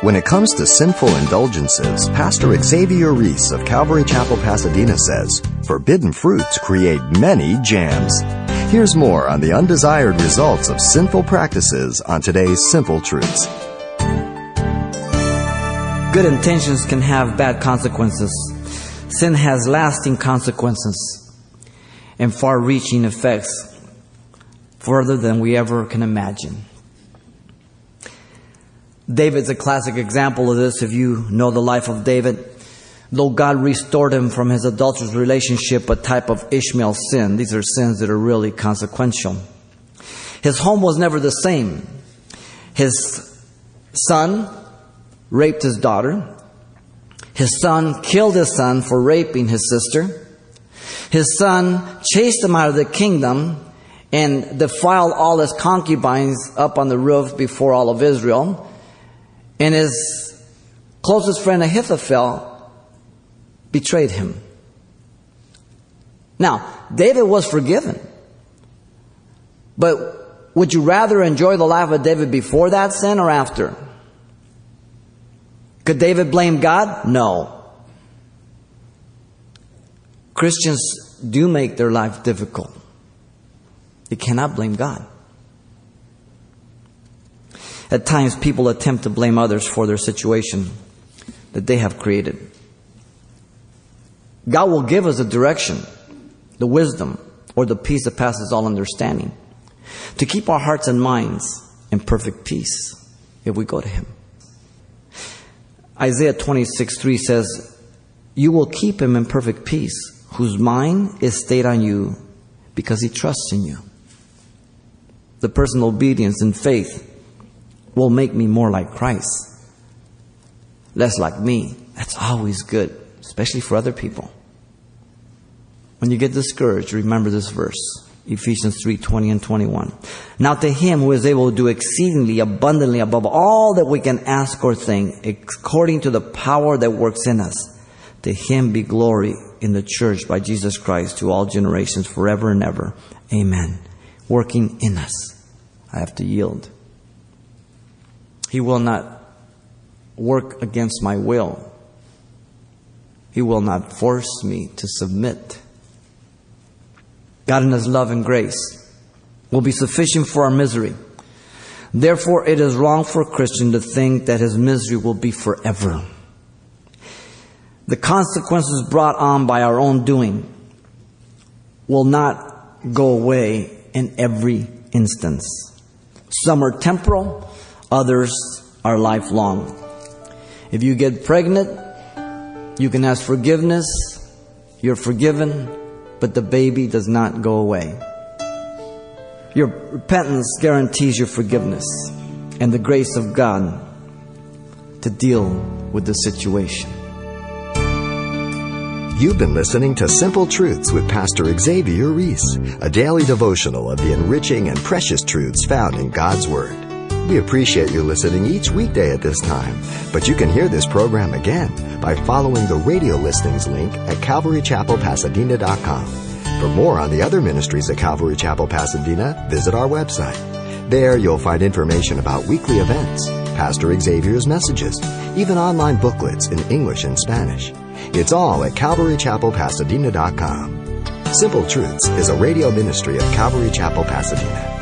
When it comes to sinful indulgences, Pastor Xavier Ries of Calvary Chapel, Pasadena says, forbidden fruits create many jams. Here's more on the undesired results of sinful practices on today's Simple Truths. Good intentions can have bad consequences. Sin has lasting consequences and far reaching effects further than we ever can imagine. David's a classic example of this if you know the life of David. Though God restored him from his adulterous relationship, a type of Ishmael sin. These are sins that are really consequential. His home was never the same. His son raped his daughter. His son killed his son for raping his sister. His son chased him out of the kingdom and defiled all his concubines up on the roof before all of Israel. And his closest friend Ahithophel betrayed him. Now, David was forgiven. But would you rather enjoy the life of David before that sin or after? Could David blame God? No. Christians do make their life difficult. They cannot blame God. At times, people attempt to blame others for their situation that they have created. God will give us the direction, the wisdom, or the peace that passes all understanding to keep our hearts and minds in perfect peace if we go to Him. Isaiah 26 3 says, You will keep him in perfect peace, whose mind is stayed on you because he trusts in you. The personal obedience and faith will make me more like Christ, less like me. That's always good, especially for other people. When you get discouraged, remember this verse. Ephesians 3 20 and 21. Now to him who is able to do exceedingly abundantly above all that we can ask or think, according to the power that works in us, to him be glory in the church by Jesus Christ to all generations forever and ever. Amen. Working in us. I have to yield. He will not work against my will. He will not force me to submit. God in His love and grace will be sufficient for our misery. Therefore, it is wrong for a Christian to think that his misery will be forever. The consequences brought on by our own doing will not go away in every instance. Some are temporal, others are lifelong. If you get pregnant, you can ask forgiveness, you're forgiven, but the baby does not go away. Your repentance guarantees your forgiveness and the grace of God to deal with the situation. You've been listening to Simple Truths with Pastor Xavier Ries, a daily devotional of the enriching and precious truths found in God's Word. We appreciate you listening each weekday at this time, but you can hear this program again by following the radio listings link at calvarychapelpasadena.com. For more on the other ministries at Calvary Chapel Pasadena, visit our website. There you'll find information about weekly events, Pastor Xavier's messages, even online booklets in English and Spanish. It's all at calvarychapelpasadena.com. Simple Truths is a radio ministry of Calvary Chapel, Pasadena.